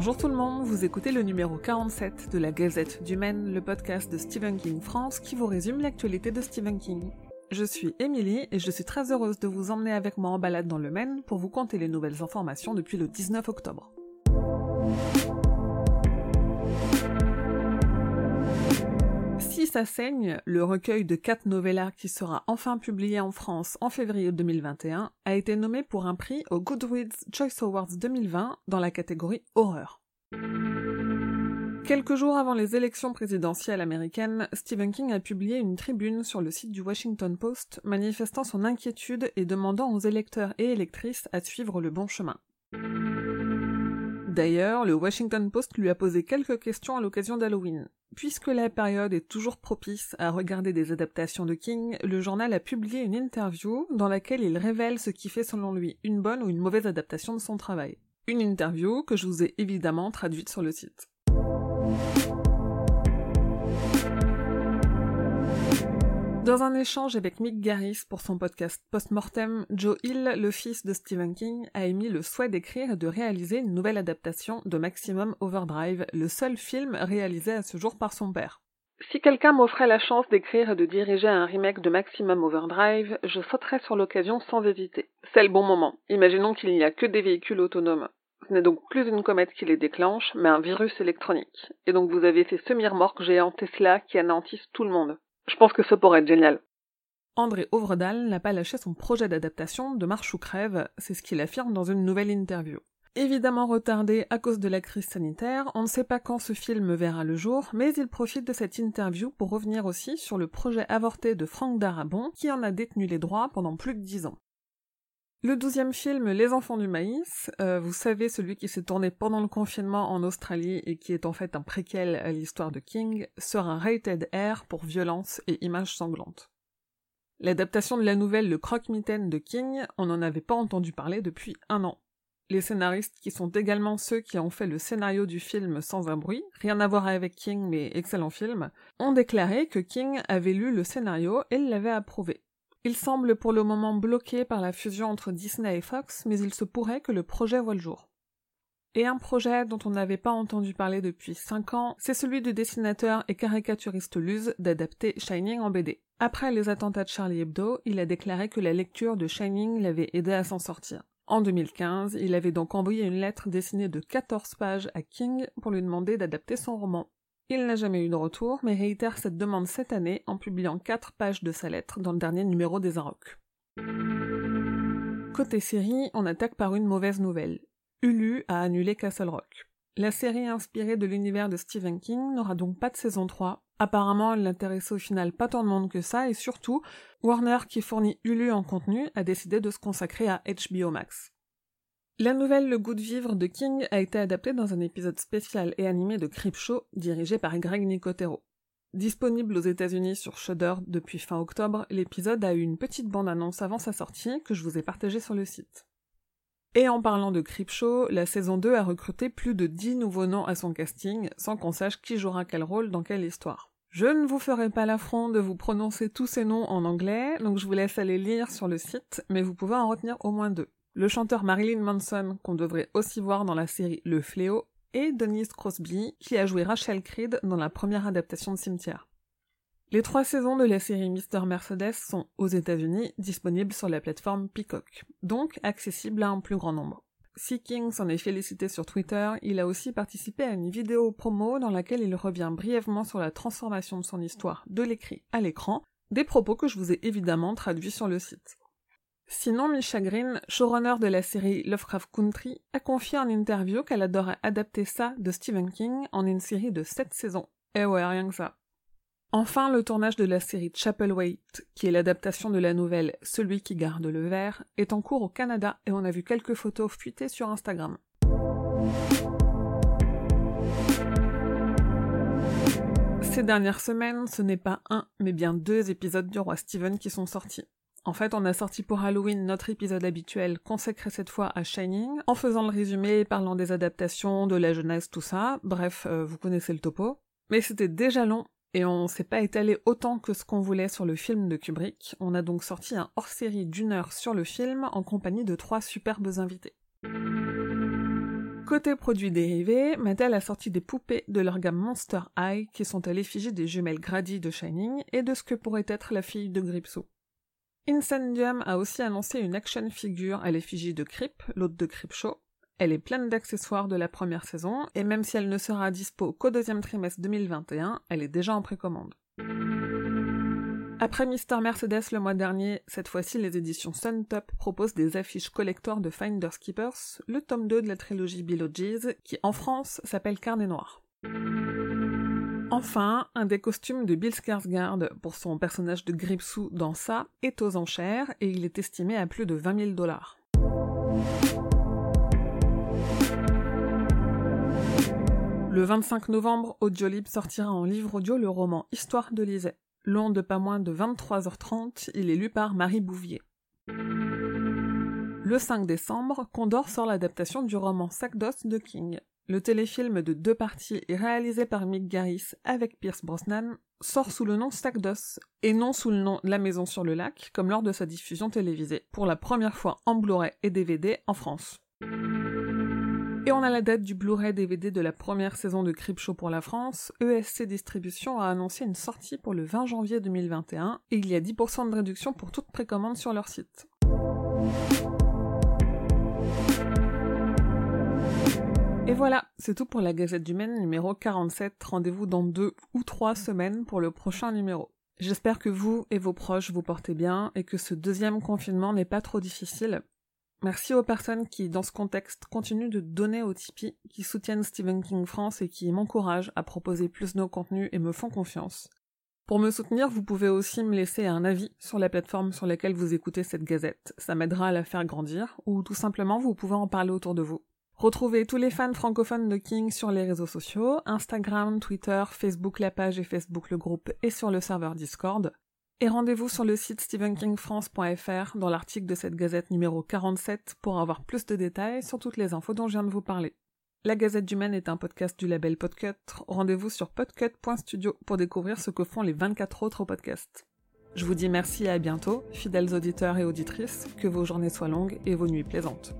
Bonjour tout le monde, vous écoutez le numéro 47 de la Gazette du Maine, le podcast de Stephen King France qui vous résume l'actualité de Stephen King. Je suis Émilie et je suis très heureuse de vous emmener avec moi en balade dans le Maine pour vous conter les nouvelles informations depuis le 19 octobre. Si le recueil de quatre novellas qui sera enfin publié en France en février 2021 a été nommé pour un prix au Goodreads Choice Awards 2020 dans la catégorie horreur. Quelques jours avant les élections présidentielles américaines, Stephen King a publié une tribune sur le site du Washington Post manifestant son inquiétude et demandant aux électeurs et électrices à suivre le bon chemin. D'ailleurs, le Washington Post lui a posé quelques questions à l'occasion d'Halloween. Puisque la période est toujours propice à regarder des adaptations de King, le journal a publié une interview dans laquelle il révèle ce qui fait selon lui une bonne ou une mauvaise adaptation de son travail. Une interview que je vous ai évidemment traduite sur le site. Dans un échange avec Mick Garris pour son podcast Postmortem, Joe Hill, le fils de Stephen King, a émis le souhait d'écrire et de réaliser une nouvelle adaptation de Maximum Overdrive, le seul film réalisé à ce jour par son père. Si quelqu'un m'offrait la chance d'écrire et de diriger un remake de Maximum Overdrive, je sauterais sur l'occasion sans hésiter. C'est le bon moment. Imaginons qu'il n'y a que des véhicules autonomes. Ce n'est donc plus une comète qui les déclenche, mais un virus électronique. Et donc vous avez fait semi-remorque géant Tesla qui anéantissent tout le monde. Je pense que ça pourrait être génial. André Ovredal n'a pas lâché son projet d'adaptation de Marche ou crève, c'est ce qu'il affirme dans une nouvelle interview. Évidemment retardé à cause de la crise sanitaire, on ne sait pas quand ce film verra le jour, mais il profite de cette interview pour revenir aussi sur le projet avorté de Franck Darabon, qui en a détenu les droits pendant plus de dix ans. Le douzième film, Les Enfants du Maïs, euh, vous savez celui qui s'est tourné pendant le confinement en Australie et qui est en fait un préquel à l'histoire de King, sera rated R pour violence et images sanglantes. L'adaptation de la nouvelle Le Croque-Mitaine de King, on n'en avait pas entendu parler depuis un an. Les scénaristes, qui sont également ceux qui ont fait le scénario du film Sans un bruit, rien à voir avec King mais excellent film, ont déclaré que King avait lu le scénario et l'avait approuvé. Il semble pour le moment bloqué par la fusion entre Disney et Fox, mais il se pourrait que le projet voit le jour. Et un projet dont on n'avait pas entendu parler depuis 5 ans, c'est celui du dessinateur et caricaturiste Luz d'adapter Shining en BD. Après les attentats de Charlie Hebdo, il a déclaré que la lecture de Shining l'avait aidé à s'en sortir. En 2015, il avait donc envoyé une lettre dessinée de 14 pages à King pour lui demander d'adapter son roman. Il n'a jamais eu de retour, mais réitère cette demande cette année en publiant 4 pages de sa lettre dans le dernier numéro des Arocs. Côté série, on attaque par une mauvaise nouvelle. Hulu a annulé Castle Rock. La série inspirée de l'univers de Stephen King n'aura donc pas de saison 3. Apparemment, elle n'intéressait au final pas tant de monde que ça, et surtout, Warner, qui fournit Hulu en contenu, a décidé de se consacrer à HBO Max. La nouvelle Le goût de vivre de King a été adaptée dans un épisode spécial et animé de Creepshow dirigé par Greg Nicotero. Disponible aux États-Unis sur Shudder depuis fin octobre, l'épisode a eu une petite bande-annonce avant sa sortie que je vous ai partagée sur le site. Et en parlant de Creepshow, la saison 2 a recruté plus de 10 nouveaux noms à son casting, sans qu'on sache qui jouera quel rôle dans quelle histoire. Je ne vous ferai pas l'affront de vous prononcer tous ces noms en anglais, donc je vous laisse aller lire sur le site, mais vous pouvez en retenir au moins deux le chanteur Marilyn Manson, qu'on devrait aussi voir dans la série Le Fléau, et Denise Crosby, qui a joué Rachel Creed dans la première adaptation de Cimetière. Les trois saisons de la série Mister Mercedes sont, aux États-Unis, disponibles sur la plateforme Peacock, donc accessibles à un plus grand nombre. Si King s'en est félicité sur Twitter, il a aussi participé à une vidéo promo dans laquelle il revient brièvement sur la transformation de son histoire de l'écrit à l'écran, des propos que je vous ai évidemment traduits sur le site. Sinon, Misha Green, showrunner de la série Lovecraft Country, a confié en interview qu'elle adorait adapter ça de Stephen King en une série de 7 saisons. Eh ouais, rien que ça. Enfin, le tournage de la série Chapelwaite, qui est l'adaptation de la nouvelle Celui qui garde le verre, est en cours au Canada et on a vu quelques photos fuitées sur Instagram. Ces dernières semaines, ce n'est pas un, mais bien deux épisodes du roi Stephen qui sont sortis. En fait, on a sorti pour Halloween notre épisode habituel consacré cette fois à Shining, en faisant le résumé, parlant des adaptations, de la jeunesse, tout ça. Bref, euh, vous connaissez le topo. Mais c'était déjà long, et on s'est pas étalé autant que ce qu'on voulait sur le film de Kubrick. On a donc sorti un hors-série d'une heure sur le film en compagnie de trois superbes invités. Côté produits dérivés, Mattel a sorti des poupées de leur gamme Monster High qui sont à l'effigie des jumelles Grady de Shining et de ce que pourrait être la fille de Gripsou. Incendium a aussi annoncé une action figure à l'effigie de Crip, l'hôte de Show. Elle est pleine d'accessoires de la première saison, et même si elle ne sera dispo qu'au deuxième trimestre 2021, elle est déjà en précommande. Après Mister Mercedes le mois dernier, cette fois-ci les éditions Suntop proposent des affiches collector de Finders Keepers, le tome 2 de la trilogie Jeez, qui en France s'appelle Carnet Noir. Enfin, un des costumes de Bill Skarsgård pour son personnage de Gripsou dans ça est aux enchères et il est estimé à plus de 20 000 dollars. Le 25 novembre, Audiolib sortira en livre audio le roman Histoire de Lisette. Long de pas moins de 23h30, il est lu par Marie Bouvier. Le 5 décembre, Condor sort l'adaptation du roman Sac d'os de King. Le téléfilm de deux parties réalisé par Mick Garris avec Pierce Brosnan sort sous le nom Sac d'os et non sous le nom La Maison sur le Lac, comme lors de sa diffusion télévisée, pour la première fois en Blu-ray et DVD en France. Et on a la date du Blu-ray DVD de la première saison de Show pour la France. ESC Distribution a annoncé une sortie pour le 20 janvier 2021 et il y a 10% de réduction pour toute précommande sur leur site. Et voilà, c'est tout pour la Gazette du Maine numéro 47. Rendez-vous dans deux ou trois semaines pour le prochain numéro. J'espère que vous et vos proches vous portez bien et que ce deuxième confinement n'est pas trop difficile. Merci aux personnes qui, dans ce contexte, continuent de donner au Tipeee, qui soutiennent Stephen King France et qui m'encouragent à proposer plus de contenus et me font confiance. Pour me soutenir, vous pouvez aussi me laisser un avis sur la plateforme sur laquelle vous écoutez cette gazette. Ça m'aidera à la faire grandir, ou tout simplement vous pouvez en parler autour de vous. Retrouvez tous les fans francophones de King sur les réseaux sociaux, Instagram, Twitter, Facebook la page et Facebook le groupe et sur le serveur Discord. Et rendez-vous sur le site stephenkingfrance.fr dans l'article de cette gazette numéro 47 pour avoir plus de détails sur toutes les infos dont je viens de vous parler. La Gazette du Maine est un podcast du label Podcut. Rendez-vous sur podcut.studio pour découvrir ce que font les 24 autres podcasts. Je vous dis merci et à bientôt, fidèles auditeurs et auditrices, que vos journées soient longues et vos nuits plaisantes.